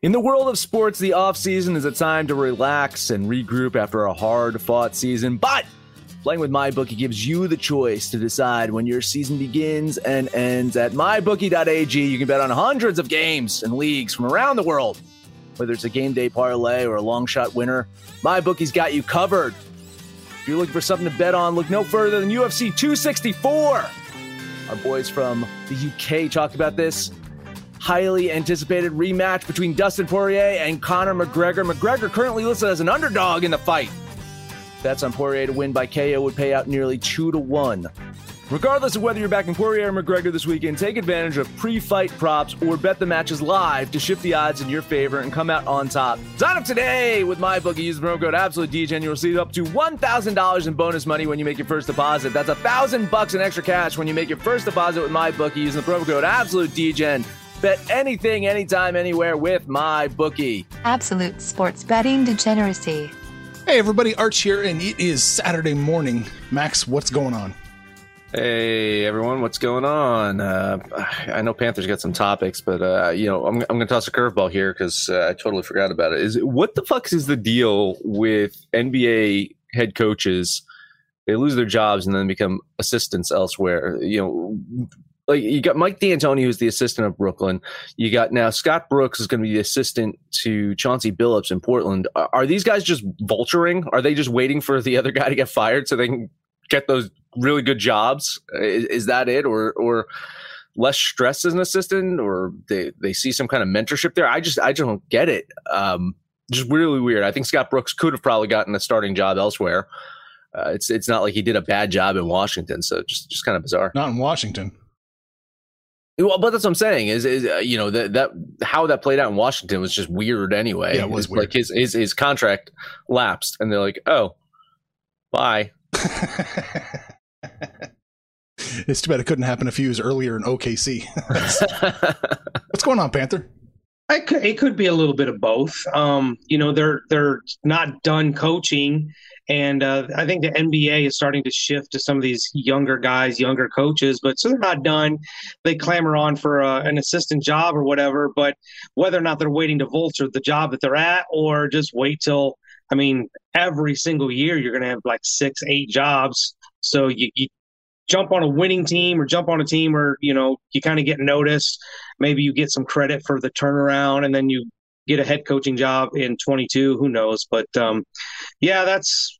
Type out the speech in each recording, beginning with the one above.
In the world of sports, the offseason is a time to relax and regroup after a hard fought season. But playing with MyBookie gives you the choice to decide when your season begins and ends. At mybookie.ag, you can bet on hundreds of games and leagues from around the world. Whether it's a game day parlay or a long shot winner, MyBookie's got you covered. If you're looking for something to bet on, look no further than UFC 264. Our boys from the UK talked about this highly anticipated rematch between Dustin Poirier and Conor McGregor. McGregor currently listed as an underdog in the fight. Bets on Poirier to win by KO would pay out nearly two to one. Regardless of whether you're backing Poirier or McGregor this weekend, take advantage of pre-fight props or bet the matches live to shift the odds in your favor and come out on top. Sign up today with MyBookie. Use the promo code AbsoluteDJ and you'll receive up to $1,000 in bonus money when you make your first deposit. That's a thousand bucks in extra cash when you make your first deposit with MyBookie using the promo code AbsoluteDJ. Bet anything, anytime, anywhere with my bookie. Absolute sports betting degeneracy. Hey everybody, Arch here, and it is Saturday morning. Max, what's going on? Hey everyone, what's going on? Uh, I know Panthers got some topics, but uh, you know I'm, I'm going to toss a curveball here because uh, I totally forgot about it. Is what the fuck is the deal with NBA head coaches? They lose their jobs and then become assistants elsewhere. You know, like you got Mike D'Antoni, who's the assistant of Brooklyn. You got now Scott Brooks is going to be the assistant to Chauncey Billups in Portland. Are, these guys just vulturing? Are they just waiting for the other guy to get fired so they can get those really good jobs? Is, is that it, or or less stress as an assistant, or they they see some kind of mentorship there? I just I just don't get it. Um, just really weird. I think Scott Brooks could have probably gotten a starting job elsewhere. Uh, it's it's not like he did a bad job in Washington, so just just kind of bizarre. Not in Washington. Well, but that's what I'm saying is, is uh, you know that that how that played out in Washington was just weird anyway. Yeah, it was It's weird. Like his, his his contract lapsed, and they're like, "Oh, bye." it's too bad it couldn't happen a few years earlier in OKC. what's going on, Panther? I could, it could be a little bit of both. Um, you know, they're they're not done coaching, and uh, I think the NBA is starting to shift to some of these younger guys, younger coaches. But so they're not done. They clamor on for uh, an assistant job or whatever. But whether or not they're waiting to vulture the job that they're at, or just wait till I mean, every single year you're going to have like six, eight jobs. So you, you jump on a winning team or jump on a team where you know you kind of get noticed maybe you get some credit for the turnaround and then you get a head coaching job in 22 who knows but um yeah that's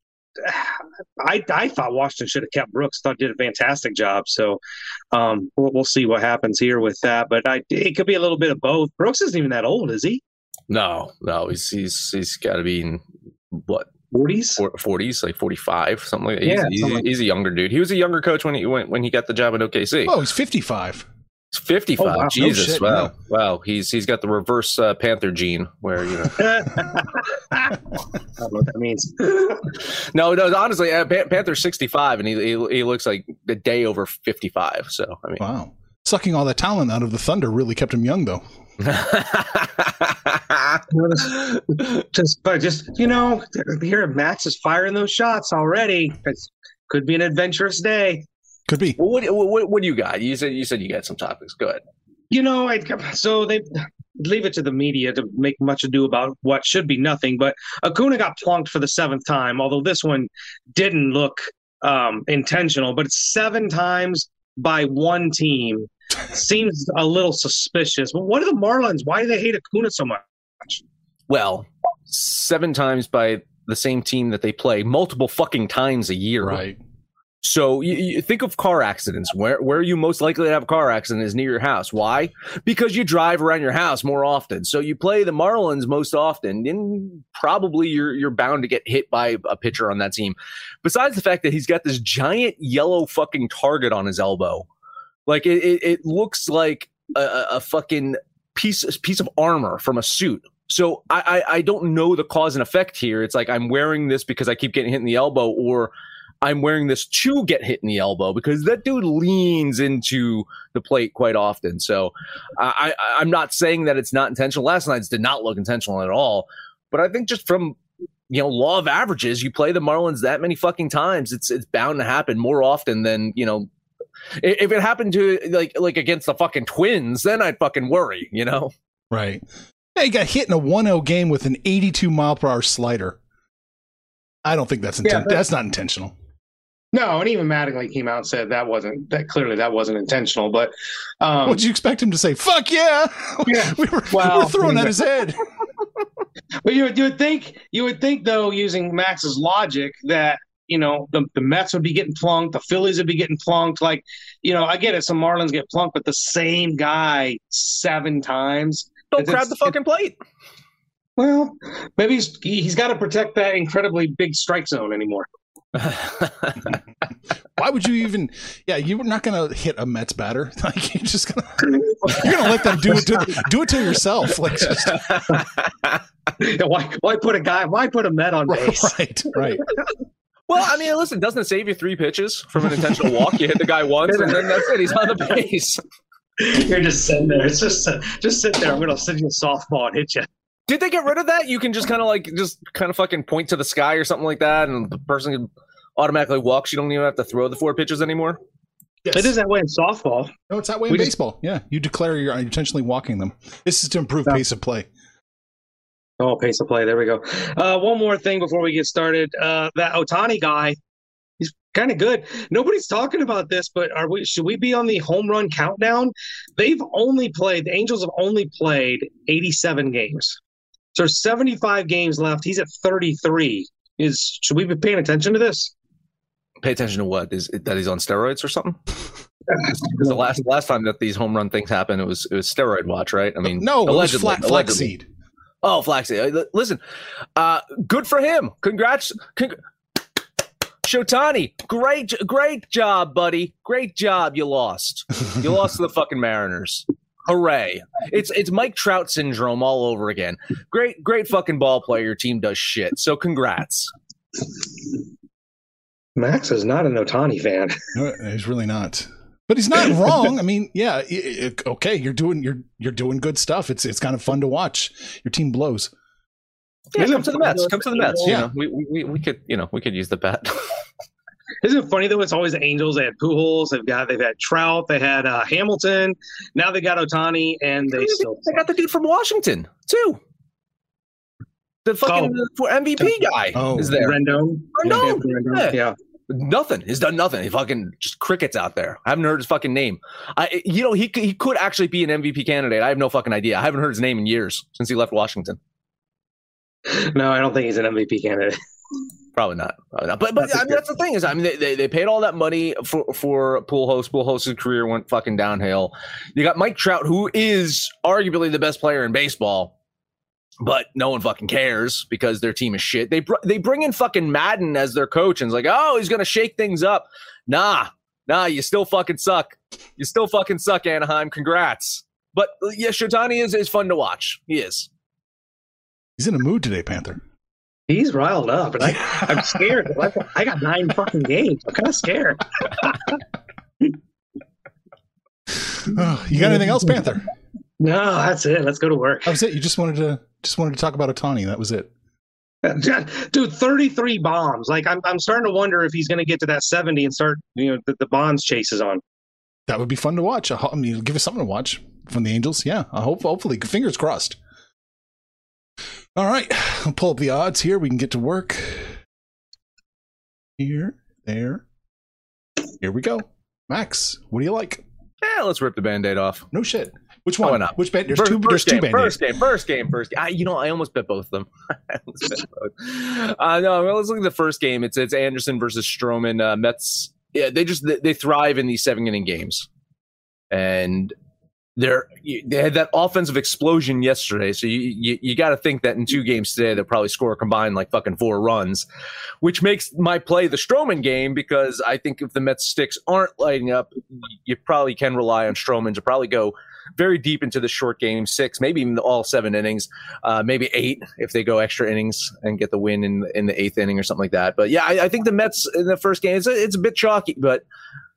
I, I thought Washington should have kept Brooks. Thought did a fantastic job. So um, we'll, we'll see what happens here with that. But I, it could be a little bit of both. Brooks isn't even that old, is he? no, no, he's he's he's got to be in what 40s? forties, like forty five, something like that. Yeah, he's, something he's, like- he's a younger dude. He was a younger coach when he went when he got the job at OKC. Oh, he's 55. He's fifty five. Oh, wow. No Jesus, shit, wow, yeah. wow. He's he's got the reverse uh, Panther gene, where you know. I don't know what that means. no, no. Honestly, uh, Pan- Panther's sixty five, and he, he he looks like a day over fifty five. So I mean, Wow. Sucking all that talent out of the Thunder really kept him young, though. just, but just you know, here Max is firing those shots already. It could be an adventurous day. Could be. Well, what, what what do you got? You said you said you got some topics. Go ahead. You know, I so they leave it to the media to make much ado about what should be nothing. But Acuna got plunked for the seventh time, although this one didn't look um, intentional. But it's seven times by one team. Seems a little suspicious. But what are the Marlins? Why do they hate Acuna so much? Well, seven times by the same team that they play multiple fucking times a year. Right. So you, you think of car accidents. Where where are you most likely to have a car accident is near your house. Why? Because you drive around your house more often. So you play the Marlins most often, and probably you're you're bound to get hit by a pitcher on that team. Besides the fact that he's got this giant yellow fucking target on his elbow, like it it, it looks like a, a- a fucking piece piece of armor from a suit. So I, I I don't know the cause and effect here. It's like I'm wearing this because I keep getting hit in the elbow, or I'm wearing this to get hit in the elbow because that dude leans into the plate quite often. So I, I I'm not saying that it's not intentional. Last night's did not look intentional at all, but I think just from you know law of averages, you play the Marlins that many fucking times, it's it's bound to happen more often than you know. If it happened to like like against the fucking Twins, then I'd fucking worry, you know. Right. Yeah, he got hit in a 1-0 game with an 82 mile per hour slider. I don't think that's inten- Yeah, that's not intentional. No, and even Mattingly came out and said that wasn't that clearly that wasn't intentional. But um, What'd you expect him to say? Fuck yeah! Yeah. we were, Well, we were throwing at his head. But you would, you would think you would think though, using Max's logic, that you know the, the Mets would be getting plunked, the Phillies would be getting plunked. Like, you know, I get it, some Marlins get plunked, but the same guy seven times. Don't crowd the fucking plate. Well, maybe he's he's got to protect that incredibly big strike zone anymore. Why would you even? Yeah, you're not gonna hit a Mets batter. Like you're just gonna you're gonna let them do it to do it to yourself. Like just Yeah, why why put a guy? Why put a Met on base? right, right. Well, I mean, listen, doesn't it save you three pitches from an intentional walk? You hit the guy once, and then that's it. He's on the base. You're just sitting there. It's just just sit there. I'm gonna send you a softball and hit you. Did they get rid of that? You can just kind of like just kind of fucking point to the sky or something like that, and the person can automatically walks. You don't even have to throw the four pitches anymore. Yes. It is that way in softball. No, it's that way in We just- baseball. Yeah, you declare you're intentionally walking them. This is to improve Yeah. pace of play. Oh, pace of play. There we go. Uh, one more thing before we get started. Uh, that Ohtani guy, he's kind of good. Nobody's talking about this, but are we? Should we be on the home run countdown? They've only played. The Angels have only played 87 games. So there's 75 games left. He's at 33. Is should we be paying attention to this? Pay attention to what is it, that he's on steroids or something. 'Cause the last last time that these home run things happened, it was it was steroid watch, right? I mean, No, it was allegedly, flat allegedly. flaxseed. Oh, flaxseed. Listen, uh, good for him. Congrats. Cong- Shotani, great, great job, buddy. Great job. You lost. You lost to the fucking Mariners. Hooray! It's it's Mike Trout syndrome all over again. Great, great fucking ball player. Your team does shit. So congrats. Max is not an Ohtani fan. No, he's really not. But he's not wrong. I mean, yeah, i- i- okay, you're doing you're you're doing good stuff. It's it's kind of fun to watch. Your team blows. Yeah, come to the Mets. Come to the Mets. Angels- You know, we, we, we, we could you know we could use the bet. Isn't it funny though? It's always the Angels. They had Pujols. They've got they've had Trout. They had uh, Hamilton. Now they got Ohtani, and they still. I got the dude from Washington too. The fucking Oh. MVP guy Oh. is there. Rendon. Rendon, Rendon. yeah. Yeah. Nothing. He's done nothing. He fucking just crickets out there. I haven't heard his fucking name. I, you know, he he could actually be an MVP candidate. I have no fucking idea. I haven't heard his name in years since he left Washington. No, I don't think he's an MVP candidate. Probably not. Probably not. But but That's I mean, that's the thing is, I mean, they, they, they paid all that money for for Pujols. Pool host's career went fucking downhill. You got Mike Trout, who is arguably the best player in baseball, but no one fucking cares because their team is shit. They br- they bring in fucking Maddon as their coach and it's like, oh, he's gonna shake things up. Nah, nah, you still fucking suck. You still fucking suck, Anaheim. Congrats. But yeah, Shotani is is fun to watch. He is. He's in a mood today, Panther. He's riled up, and I, I'm scared. I- got nine fucking games. I'm kind of scared. Oh, you got anything else, Panther? No, that's it. Let's go to work. That was it. You just wanted to just wanted to talk about Ohtani. That was it. Dude, 33 bombs. Like, I'm, I'm starting to wonder if he's going to get to that 70 and start, you know, the, the bonds chases on. That would be fun to watch. I mean, give us something to watch from the Angels. Yeah, I hope. Hopefully, fingers crossed. All right, I'll pull up the odds here. We can get to work. Here, there. Here we go. Max, what do you like? Yeah, let's rip the band-aid off. No shit. Which one? why not? Which band? There's First- two. There's first two game, band First game, first game, first game. I, you know, I almost bet both of them. I bet both. Uh, no, well, let's look at the first game. It's it's Anderson versus Stroman. Uh, Mets. Yeah, they just they, they thrive in these seven inning games, and they're they had that offensive explosion yesterday. So you you, you got to think that in two games today they'll probably score combined like fucking four runs, which makes my play the Stroman game because I think if the Mets sticks aren't lighting up, you probably can rely on Stroman to probably go very deep into the short game, six, maybe even all seven innings, uh, maybe eight if they go extra innings and get the win in in the eighth inning or something like that. But yeah, I, I think the Mets in the first game it's a, it's a bit chalky, but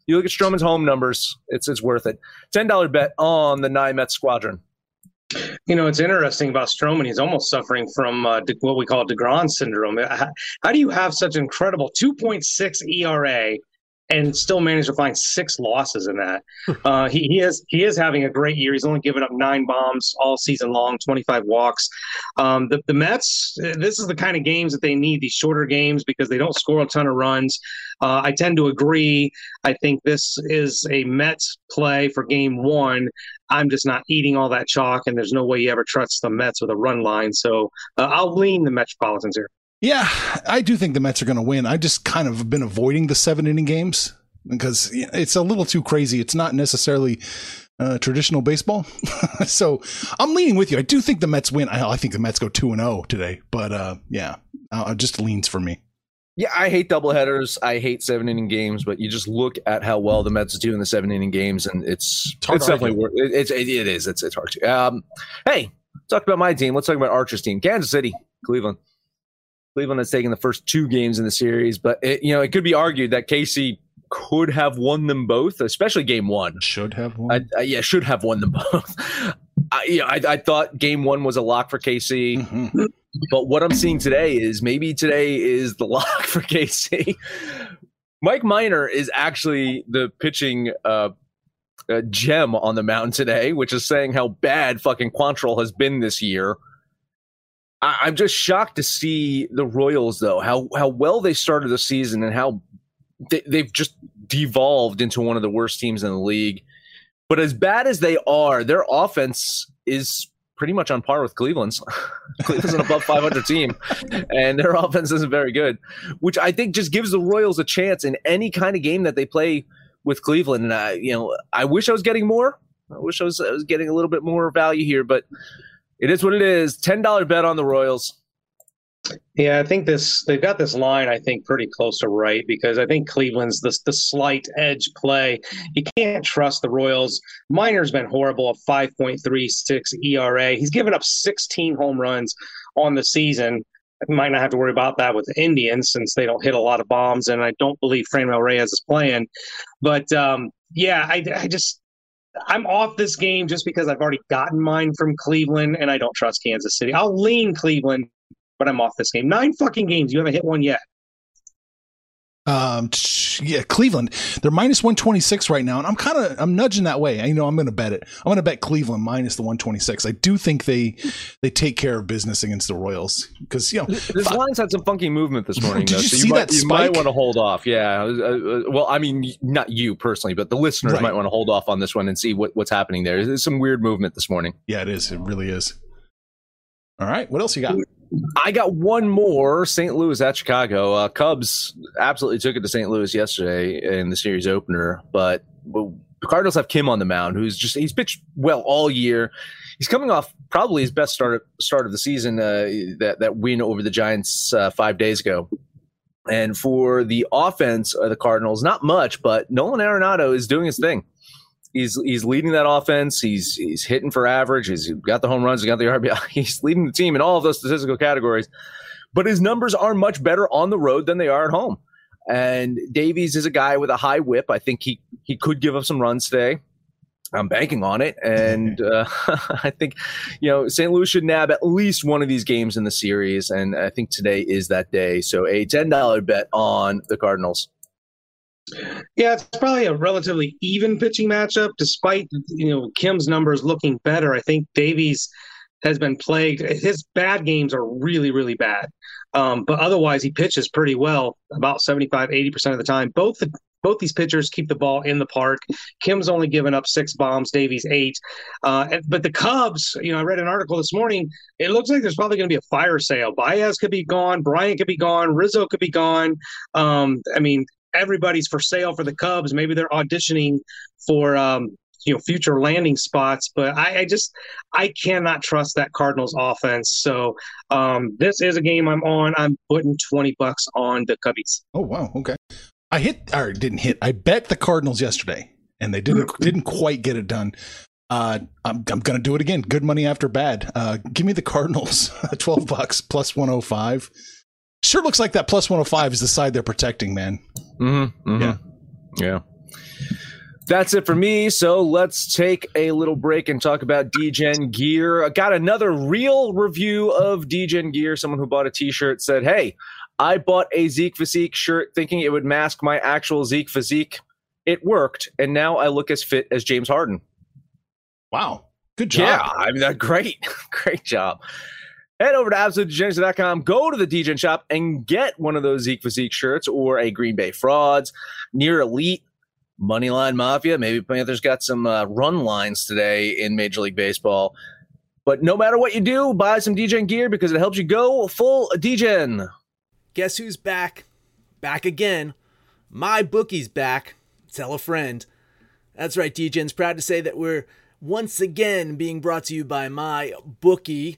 you look at Stroman's home numbers, it's it's worth it. Ten dollar bet on the nine Mets squadron. You know, it's interesting about Stroman. He's almost suffering from uh, what we call Degrom syndrome. How do you have such incredible 2.6 ERA and still managed to find six losses in that. Uh, he, he is he is having a great year. He's only given up nine bombs all season long, 25 walks. Um, the, the Mets, this is the kind of games that they need, these shorter games, because they don't score a ton of runs. Uh, I tend to agree. I think this is a Mets play for game one. I'm just not eating all that chalk, and there's no way you ever trust the Mets with a run line. So uh, I'll lean the Metropolitans here. Yeah, I do think the Mets are going to win. I just kind of been avoiding the seven inning games because it's a little too crazy. It's not necessarily uh, traditional baseball. so I'm leaning with you. I do think the Mets win. I, I think the Mets go 2 and 0 today. But uh, yeah, uh, just leans for me. Yeah, I hate doubleheaders. I hate seven inning games, but you just look at how well the Mets do in the seven inning games, and it's it's, it's definitely worth it, it's it, it is it's it's hard to. Um, hey, talk about my team. Let's talk about Archer's team, Kansas City, Cleveland. Cleveland has taken the first two games in the series, but it, you know it could be argued that KC could have won them both, especially game one. Should have won. I, I, yeah, should have won them both. I, you know, I, I, thought game one was a lock for KC, mm-hmm. but what I'm seeing today is maybe today is the lock for KC. Mike Minor is actually the pitching uh, uh, gem on the mound today, which is saying how bad fucking Quantrill has been this year. I, am just shocked to see the Royals, though, how how well they started the season and how they, they've just devolved into one of the worst teams in the league. But as bad as they are, their offense is pretty much on par with Cleveland's. Cleveland's an above 500 team, and their offense isn't very good, which I think just gives the Royals a chance in any kind of game that they play with Cleveland. And I, you know, I wish I was getting more. I wish I was, I was getting a little bit more value here, but it is what it is. Ten dollar bet on the Royals. Yeah, I think this they've got this line I think pretty close to right because I think Cleveland's the the slight edge play. You can't trust the Royals. Minor's been horrible at 5.36 ERA. He's given up 16 home runs on the season. I might not have to worry about that with the Indians since they don't hit a lot of bombs, and I don't believe Franmil Reyes is playing. But um, yeah, I, I just I'm off this game just because I've already gotten mine from Cleveland and I don't trust Kansas City. I'll lean Cleveland, but I'm off this game. Nine fucking games. You haven't hit one yet. Um, yeah, Cleveland. They're minus one twenty six right now, and I'm kind of I'm nudging that way. I you know I'm going to bet it. I'm going to bet Cleveland minus the one twenty six. I do think they they take care of business against the Royals because you know this f- line's had some funky movement this morning. Did though, you so see you that? Might, you might want to hold off. Yeah. Uh, uh, well, I mean, not you personally, but the listeners right. might want to hold off on this one and see what, what's happening there. There's some weird movement this morning. Yeah, it is. It really is. All right, what else you got? I got one more. St. Louis at Chicago. Uh, Cubs absolutely took it to St. Louis yesterday in the series opener, but the Cardinals have Kim on the mound, who's just he's pitched well all year. He's coming off probably his best start start of the season. Uh, that that win over the Giants uh, five days ago. And for the offense of the Cardinals, not much, but Nolan Arenado is doing his thing he's he's leading that offense. He's he's hitting for average. He's got the home runs. He's got the RBI. He's leading the team in all of those statistical categories. But his numbers are much better on the road than they are at home. And Davies is a guy with a high whip. I think he he could give up some runs today. I'm banking on it, and uh, I think you know St. Louis should nab at least one of these games in the series, and I think today is that day. So a ten dollar bet on the Cardinals. Yeah, it's probably a relatively even pitching matchup, despite you know Kim's numbers looking better. I think Davies has been plagued. His bad games are really, really bad. Um, but otherwise, he pitches pretty well, about 75, 80% of the time. Both the, both these pitchers keep the ball in the park. Kim's only given up six bombs, Davies eight. Uh, but the Cubs, you know, I read an article this morning. It looks like there's probably going to be a fire sale. Baez could be gone. Bryant could be gone. Rizzo could be gone. Um, I mean, everybody's for sale for the Cubs. Maybe they're auditioning for um, you know future landing spots. But I, I, just I cannot trust that Cardinals offense. So um, this is a game I'm on. I'm putting twenty bucks on the Cubbies. Oh wow, okay. I hit or didn't hit. I bet the Cardinals yesterday, and they didn't didn't quite get it done. Uh, I'm, I'm going to do it again. Good money after bad. Uh, give me the Cardinals, 12 bucks plus 105. Sure looks like that plus 105 is the side they're protecting, man. Mm-hmm, mm-hmm. Yeah. Yeah. That's it for me. So let's take a little break and talk about Degen gear. I got another real review of Degen gear. Someone who bought a t shirt said, Hey, I bought a Zeke Physique shirt thinking it would mask my actual Zeke Physique. It worked. And now I look as fit as James Harden. Wow. Good job. Yeah, I mean, that great, great job. Head over to absolutedegeneracy.com, go to the Degen shop, and get one of those Zeke Physique shirts or a Green Bay Frauds, Near Elite, Moneyline Mafia. Maybe Panthers got some uh, run lines today in Major League Baseball. But no matter what you do, buy some Degen gear because it helps you go full Degen. Guess who's back? Back again. My bookie's back. Tell a friend. That's right, Degen's proud to say that we're once again being brought to you by my bookie.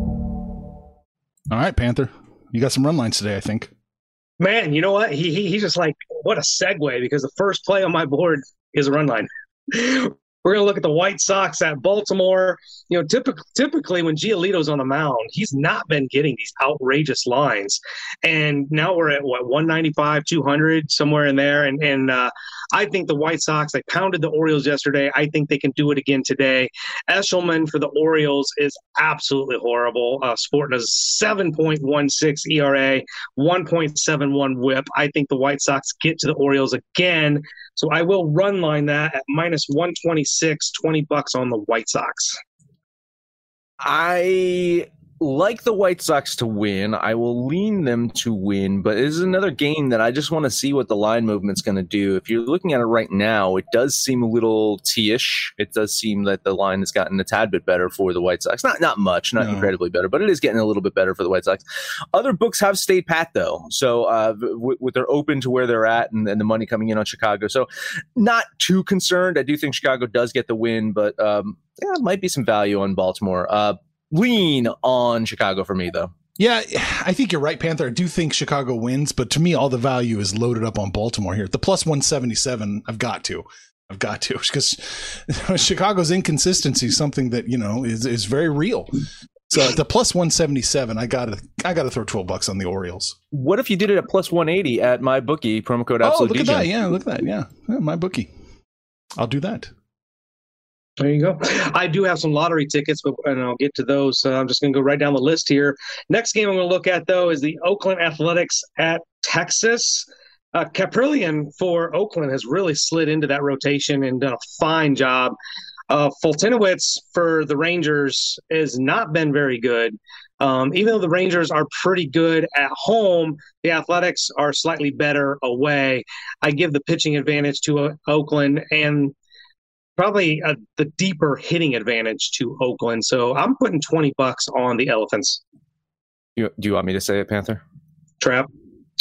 All right, Panther. You got some run lines today, I think. Man, you know what? He, he he's just like what a segue because the first play on my board is a run line. We're to look at the White Sox at Baltimore. You know, typically, typically when Giolito's on the mound, he's not been getting these outrageous lines. And now we're at what 195, 200, somewhere in there. And and uh, I think the White Sox they pounded the Orioles yesterday. I think they can do it again today. Eshelman for the Orioles is absolutely horrible. Uh, sporting a 7.16 ERA, 1.71 WHIP. I think the White Sox get to the Orioles again. So I will run line that at minus 126, 20 bucks on the White Sox. I like the White Sox to win. I will lean them to win, but it is another game that I just want to see what the line movement's going to do. If you're looking at it right now, it does seem a little T-ish. It does seem that the line has gotten a tad bit better for the White Sox. Not not much, not no. incredibly better, but it is getting a little bit better for the White Sox. Other books have stayed pat though, so uh, w- w- they're open to where they're at and, and, the money coming in on Chicago. So not too concerned. I do think Chicago does get the win, but um, yeah, might be some value on Baltimore. Uh, lean on Chicago for me, though. Yeah, I think you're right, Panther. I do think Chicago wins, but to me, all the value is loaded up on Baltimore here. The plus 177, I've got to. I've got to because Chicago's inconsistency is something that you know is is very real. So the plus 177, I gotta I gotta throw 12 bucks on the Orioles. What if you did it at plus 180 at my bookie promo code oh, Absolute Oh, look at that! Yeah, look at that! Yeah, yeah my bookie. I'll do that. There you go. I do have some lottery tickets, but and I'll get to those. So I'm just going to go right down the list here. Next game I'm going to look at though is the Oakland Athletics at Texas. Uh, Kaprielian for Oakland has really slid into that rotation and done a fine job. Uh, Foltynewicz for the Rangers has not been very good. Um, even though the Rangers are pretty good at home, the Athletics are slightly better away. I give the pitching advantage to uh, Oakland, and probably a, the deeper hitting advantage to Oakland. So I'm putting 20 bucks on the Elephants. You, do you want me to say it, Panther? Trap.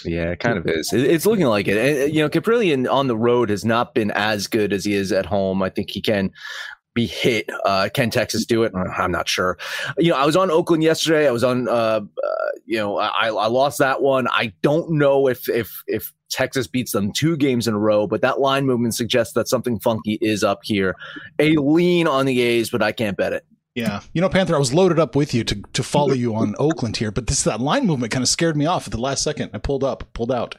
Yeah, it kind of is. It's looking like it. And, you know, Kaprielian on the road has not been as good as he is at home. I think he can be hit. Uh, can Texas do it? I'm not sure. You know, I was on Oakland yesterday. I was on. Uh, uh, you know, I, I lost that one. I don't know if if if Texas beats them two games in a row, but that line movement suggests that something funky is up here. A lean on the A's, but I can't bet it. Yeah, you know, Panther, I was loaded up with you to to follow you on Oakland here, but this that line movement kind of scared me off at the last second. I pulled up, pulled out.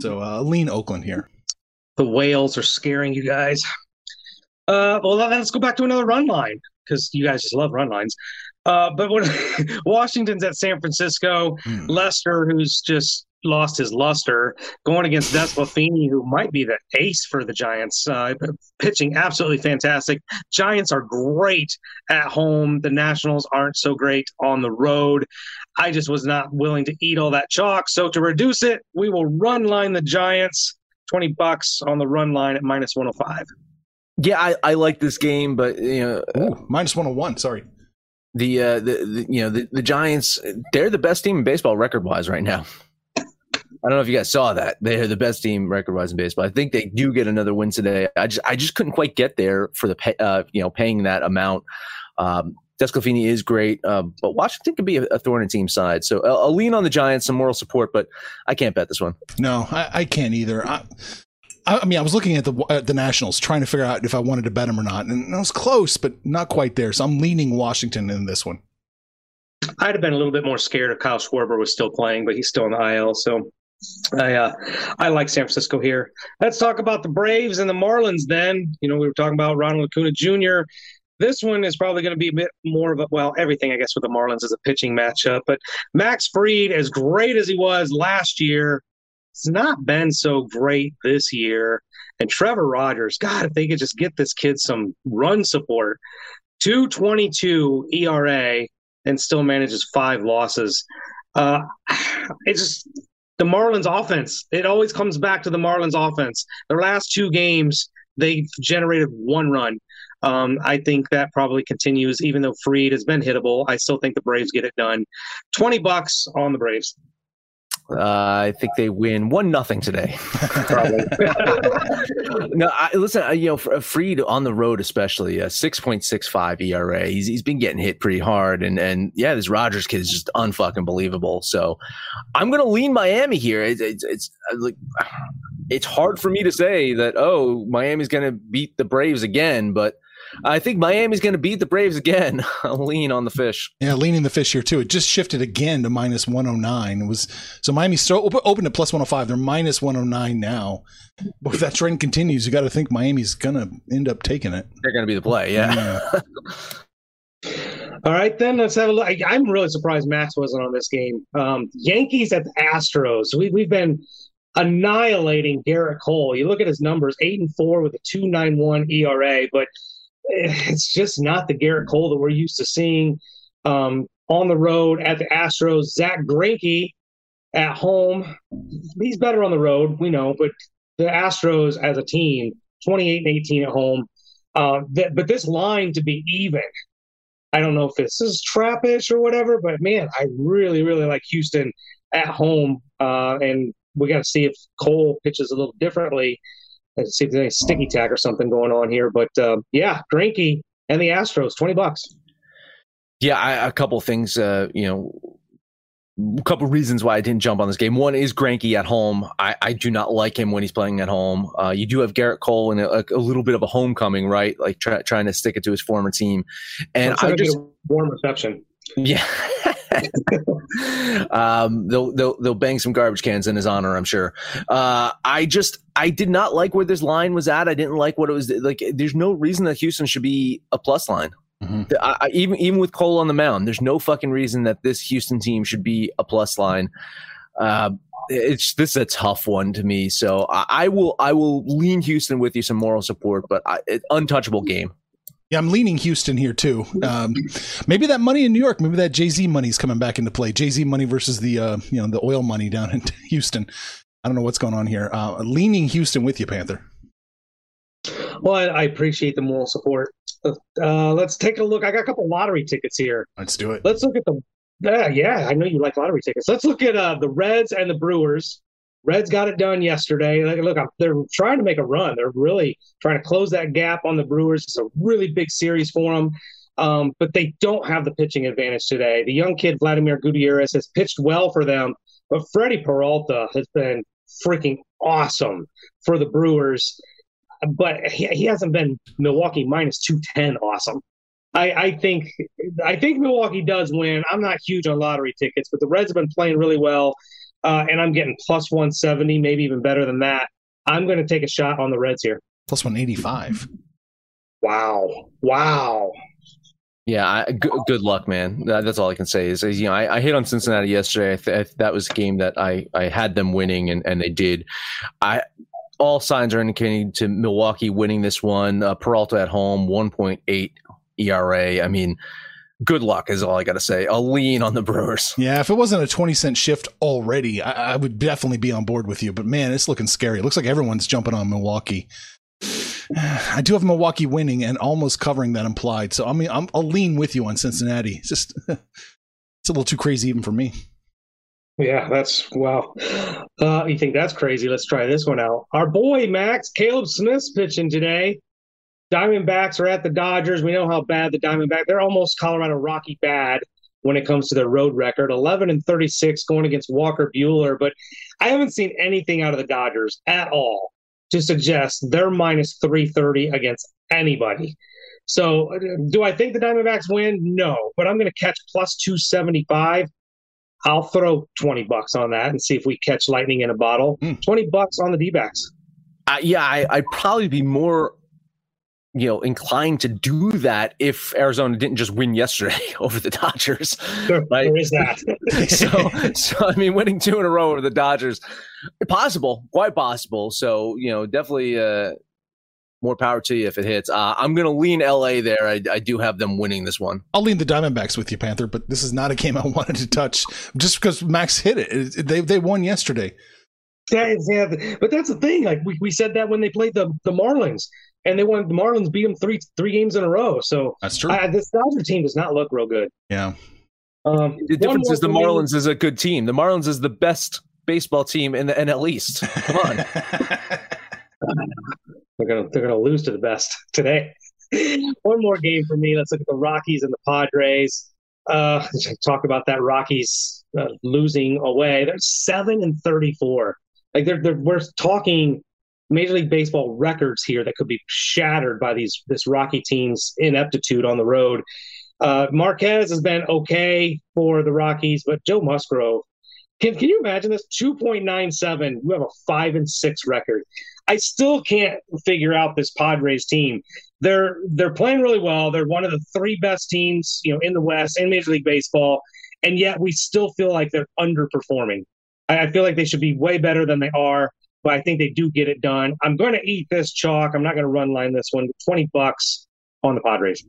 So uh, lean Oakland here. The whales are scaring you guys. Uh, well, then let's go back to another run line because you guys just love run lines. Uh, but when Washington's at San Francisco, mm. Lester, who's just lost his luster, going against DeSclafani, who might be the ace for the Giants, uh, pitching absolutely fantastic. Giants are great at home. The Nationals aren't so great on the road. I just was not willing to eat all that chalk. So to reduce it, we will run line the Giants. 20 bucks on the run line at minus 105. Yeah, I, I like this game, but you know, Ooh, minus one hundred oh one. Sorry. The, uh, the, the you know the, the Giants they're the best team in baseball record wise right now. I don't know if you guys saw that. They're the best team record wise in baseball. I think they do get another win today. I just I just couldn't quite get there for the pay, uh, you know paying that amount. Um, DeSclafani is great, uh, but Washington could be a, a thorn in team side. So I'll, I'll, lean on the Giants, some moral support, but I can't bet this one. No, I, I can't either. I, I mean, I was looking at the at the Nationals, trying to figure out if I wanted to bet them or not, and I was close, but not quite there. So I'm leaning Washington in this one. I'd have been a little bit more scared if Kyle Schwarber was still playing, but he's still in the IL. So I uh, I like San Francisco here. Let's talk about the Braves and the Marlins. Then you know we were talking about Ronald Acuna Jr. This one is probably going to be a bit more of a well, everything I guess with the Marlins is a pitching matchup. But Max Freed, as great as he was last year, it's not been so great this year. And Trevor Rogers, God, if they could just get this kid some run support, 222 ERA and still manages five losses. Uh, it's just the Marlins offense. It always comes back to the Marlins offense. Their last two games, they've generated one run. Um, I think that probably continues, even though Freed has been hittable. I still think the Braves get it done. 20 bucks on the Braves. Uh, I think they win one nothing today. no, I, listen. I, you know, for, Fried on the road, especially uh, six point six five ERA. He's he's been getting hit pretty hard, and and yeah, this Rogers kid is just unfucking believable. So I'm gonna lean Miami here. It's it's, it's uh, like it's hard for me to say that oh Miami's gonna beat the Braves again, but I think Miami's going to beat the Braves again. lean on the fish. Yeah, leaning the fish here too. It just shifted again to minus 109. It was so Miami still open at plus 105. They're minus 109 now. But if that trend continues, you got to think Miami's going to end up taking it. They're going to be the play. Yeah. yeah. All right, then let's have a look. I, am really surprised Max wasn't on this game. Um, Yankees at the Astros. We, we've been annihilating Gerrit Cole. You look at his numbers: eight and four with a two nine one ERA, but it's just not the Gerrit Cole that we're used to seeing um, on the road at the Astros. Zack Greinke at home, he's better on the road, we know, but the Astros as a team, 28 and 18 at home. Uh, but this line to be even, I don't know if this is trappish or whatever, but man, I really, really like Houston at home. Uh, and we got to see if Cole pitches a little differently Let's see if there's any sticky tack or something going on here. But uh, yeah, Greinke and the Astros, twenty bucks. Yeah, I, a couple things. Uh, you know, a couple reasons why I didn't jump on this game. One is Greinke at home. I, I do not like him when he's playing at home. Uh, you do have Gerrit Cole in a, a, little bit of a homecoming, right? Like try, trying to stick it to his former team. And I just warm reception. Yeah. um, they'll, they'll they'll bang some garbage cans in his honor, I'm sure. Uh, I just I did not like where this line was at. I didn't like what it was like. There's no reason that Houston should be a plus line. Mm-hmm. I, I, even even with Cole on the mound, there's no fucking reason that this Houston team should be a plus line. Uh, it's this is a tough one to me, so I, I, will I will lean Houston with you some moral support, but I, it, untouchable game. Yeah, I'm leaning Houston here too. Um, maybe that money in New York, maybe that Jay Z money is coming back into play. Jay Z money versus the uh, you know the oil money down in Houston. I don't know what's going on here. Uh, leaning Houston with you, Panther. Well, I, I appreciate the moral support. Uh, let's take a look. I got a couple lottery tickets here. Let's do it. Let's look at the Yeah, yeah, I know you like lottery tickets. Let's look at uh, the Reds and the Brewers. Reds got it done yesterday. Like, look, they're trying to make a run. They're really trying to close that gap on the Brewers. It's a really big series for them, um, but they don't have the pitching advantage today. The young kid Vladimir Gutierrez has pitched well for them, but Freddie Peralta has been freaking awesome for the Brewers. But he, he hasn't been Milwaukee minus two ten awesome. I, I, think I think Milwaukee does win. I'm not huge on lottery tickets, but the Reds have been playing really well, uh, and I'm getting plus 170, maybe even better than that. I'm going to take a shot on the Reds here. Plus 185. Wow! Wow! Yeah, I, g- good luck, man. That's all I can say. Is, is you know, I, I, hit on Cincinnati yesterday. I th- I, that was a game that I, I had them winning, and, and they did. I all signs are indicating to Milwaukee winning this one. Uh, Peralta at home, 1.8 ERA. I mean, good luck is all I got to say. I'll lean on the Brewers. Yeah, if it wasn't a 20 cent shift already, I, I, would definitely be on board with you. But man, it's looking scary. It looks like everyone's jumping on Milwaukee. I do have Milwaukee winning and almost covering that implied. So I mean, i will lean with you on Cincinnati. It's just it's a little too crazy even for me. Yeah, that's wow. Uh, you think that's crazy? Let's try this one out. Our boy Max Caleb Smith's pitching today. Diamondbacks are at the Dodgers. We know how bad the Diamondback. They're almost Colorado Rocky bad when it comes to their road record. 11 and 36 going against Walker Buehler, but I haven't seen anything out of the Dodgers at all to suggest they're minus 330 against anybody. So, do I think the Diamondbacks win? No, but I'm going to catch plus 275. I'll throw 20 bucks on that and see if we catch lightning in a bottle. Mm. 20 bucks on the D backs. Uh, yeah, I, I'd probably be more you know inclined to do that if Arizona didn't just win yesterday over the Dodgers. Sure, right? There is that. so, so I mean, winning two in a row over the Dodgers, possible, quite possible. So you know, definitely uh, more power to you if it hits. Uh, I'm going to lean LA there. I, I, do have them winning this one. I'll lean the Diamondbacks with you, Panther. But this is not a game I wanted to touch just because Max hit it. They they won yesterday. Yeah, yeah, but that's the thing. Like we, we said that when they played the the Marlins and they won. The Marlins beat them three three games in a row. So that's true. I, this Dodger team does not look real good. Yeah. Um, the difference is the Marlins me. is a good team. The Marlins is the best baseball team in the NL East. Come on. they're gonna they're gonna lose to the best today. One more game for me. Let's look at the Rockies and the Padres. Uh, talk about that Rockies uh, losing away. They're seven and thirty-four. Like they're, they're we're talking Major League Baseball records here that could be shattered by these this Rocky team's ineptitude on the road. Uh, Marquez has been okay for the Rockies, but Joe Musgrove, can can you imagine this? Two point nine seven. You have a five and six record. I still can't figure out this Padres team. They're they're playing really well. They're one of the three best teams, you know, in the West in Major League Baseball, and yet we still feel like they're underperforming. I, I feel like they should be way better than they are but I think they do get it done. I'm going to eat this chalk. I'm not going to run line this one. 20 bucks on the Padres.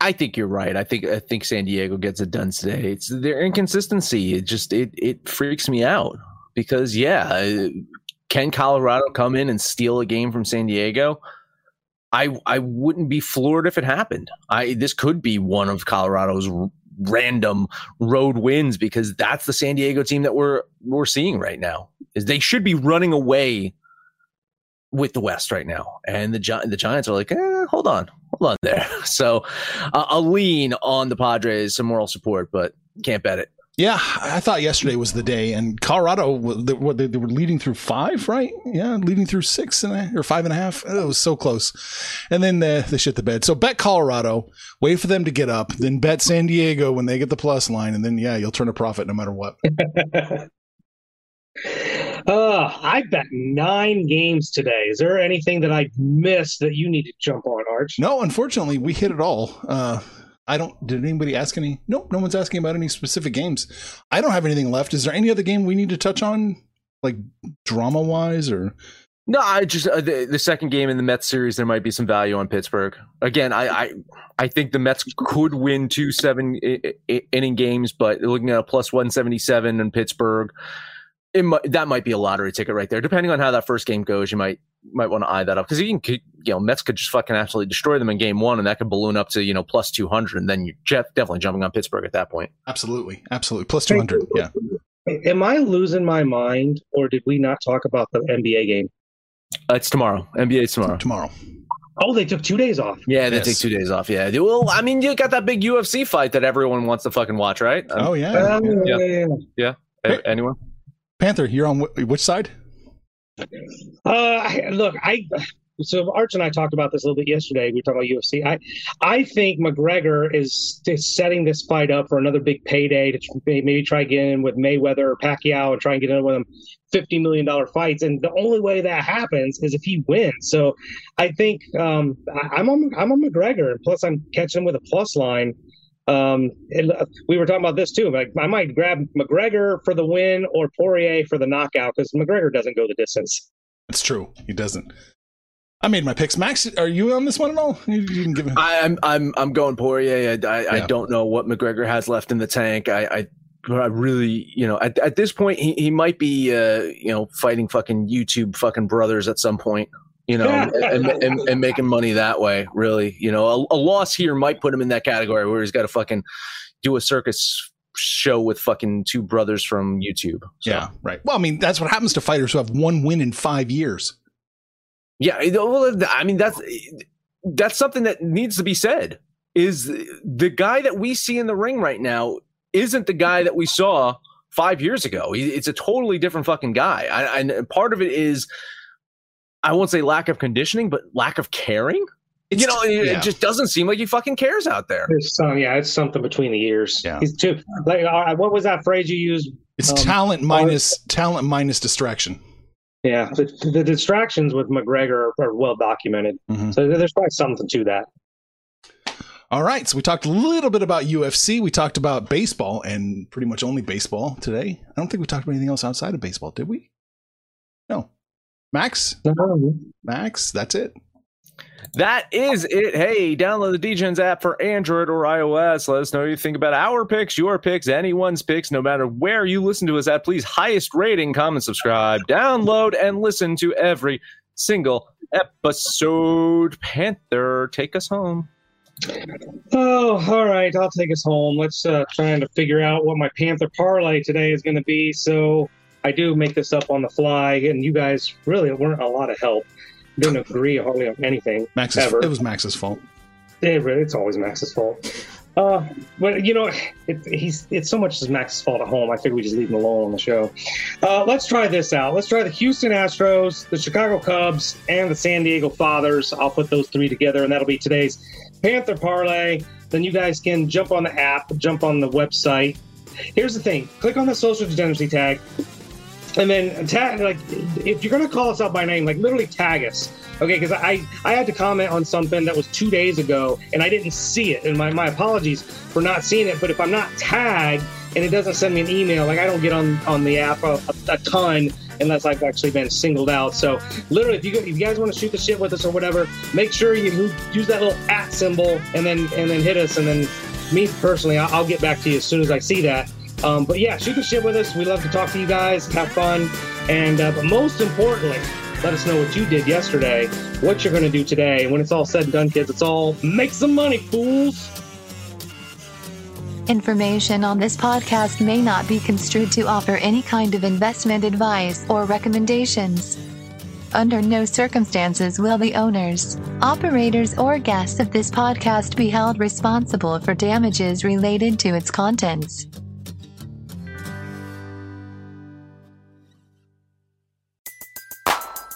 I think you're right. I think I think San Diego gets it done today. It's their inconsistency. It just it it freaks me out because yeah, can Colorado come in and steal a game from San Diego? I I wouldn't be floored if it happened. I this could be one of Colorado's random road wins because that's the San Diego team that we're we're seeing right now. Is they should be running away with the West right now, and the Gi- the Giants are like, eh, hold on, hold on there. So uh, I'll lean on the Padres, some moral support, but can't bet it. Yeah, I thought yesterday was the day, and Colorado they, they were leading through five, right? Yeah, leading through six and a, or five and a half. It was so close, and then they, they shit the bed. So bet Colorado, wait for them to get up, then bet San Diego when they get the plus line, and then yeah, you'll turn a profit no matter what. uh, I bet nine games today. Is there anything that I missed that you need to jump on, Arch? No, unfortunately, we hit it all. Uh, I don't. Did anybody ask any? Nope. No one's asking about any specific games. I don't have anything left. Is there any other game we need to touch on, like drama wise, or? No, I just uh, the, the second game in the Mets series. There might be some value on Pittsburgh. Again, I I, I think the Mets could win two seven inning games, but looking at a plus one seventy seven in Pittsburgh, it might, that might be a lottery ticket right there. Depending on how that first game goes, you might might want to eye that up because you can, you know, Mets could just fucking absolutely destroy them in game one, and that could balloon up to you know plus two hundred, and then you're definitely jumping on Pittsburgh at that point. Absolutely, absolutely. Plus two hundred. Yeah. Am I losing my mind, or did we not talk about the NBA game? Uh, it's tomorrow. NBA's tomorrow. Tomorrow. Oh, they took two days off. Yeah, they Yes. take two days off. Yeah. Well, I mean, you got that big UFC fight that everyone wants to fucking watch, right? Um, Oh yeah. Uh, Yeah. yeah. a- Anyone? Panther, you're on wh- which side? Uh, look, I so Arch and I talked about this a little bit yesterday. We talking about UFC. I I think McGregor is, is setting this fight up for another big payday to maybe try again in with Mayweather or Pacquiao and try and get in with them fifty million dollar fights. And the only way that happens is if he wins. So I think um, I, I'm on I'm on McGregor. And plus, I'm catching him with a plus line. Um, and, uh, we were talking about this too. Like I might grab McGregor for the win or Poirier for the knockout because McGregor doesn't go the distance. It's true. He doesn't. I made my picks. Max, are you on this one at all? You, you can give him. I, I'm I'm I'm going Poirier. I, I, I don't know what McGregor has left in the tank. I, I I really, you know, at, at this point, he, he might be, uh, you know, fighting fucking YouTube fucking brothers at some point, you know, and, and, and making money that way. Really, you know, a, a loss here might put him in that category where he's got to fucking do a circus show with fucking two brothers from YouTube. So, Yeah, right. Well, I mean, that's what happens to fighters who have one win in five years. Yeah, well, I mean that's that's something that needs to be said. Is the guy that we see in the ring right now isn't the guy that we saw five years ago? It's a totally different fucking guy. I, and part of it is, I won't say lack of conditioning, but lack of caring. It's, you know, it, yeah. it just doesn't seem like he fucking cares out there. There's some, yeah, it's something between the ears. Yeah. He's too like. Uh, what was that phrase you used? it's um, talent minus talent minus distraction. Yeah, the, the distractions with McGregor are, are well documented. Mhm. So there's probably something to that. All right, so we talked a little bit about UFC. We talked about baseball and pretty much only baseball today. I don't think we talked about anything else outside of baseball, did we? No. Max, Max, that's it. That is it. Hey, download the Degens app for Android or iOS. Let us know what you think about our picks, your picks, anyone's picks, no matter where you listen to us at. Please, highest rating, comment, subscribe, download, and listen to every single episode. Panther, take us home. Oh, all right. I'll take us home. Let's uh, trying to figure out what my Panther parlay today is going to be. So I do make this up on the fly, and you guys really weren't a lot of help. Didn't agree hardly on anything. Max's, Ever. it was Max's fault. Yeah, but it's always Max's fault. Uh, but you know, it, he's it's so much as Max's fault at home. I figure we just leave him alone on the show. Uh, let's try this out. Let's try the Houston Astros, the Chicago Cubs, and the San Diego Fathers. I'll put those three together, and that'll be today's Panther parlay. Then you guys can jump on the app, jump on the website. Here's the thing: click on the social degeneracy tag, and then tag like if you're gonna call us out by name, like literally tag us. Okay, because I I had to comment on something that was two days ago and I didn't see it, and my my apologies for not seeing it. But if I'm not tagged and it doesn't send me an email, like I don't get on on the app a, a ton unless I've actually been singled out. So literally, if you if you guys want to shoot the shit with us or whatever, make sure you use that little at symbol and then and then hit us, and then me personally, I'll, I'll get back to you as soon as I see that. Um, but yeah, shoot the shit with us. We love to talk to you guys, have fun, and uh, but most importantly, let us know what you did yesterday, what you're going to do today. And when it's all said and done, kids, it's all make some money, fools. Information on this podcast may not be construed to offer any kind of investment advice or recommendations. Under no circumstances will the owners, operators, or guests of this podcast be held responsible for damages related to its contents.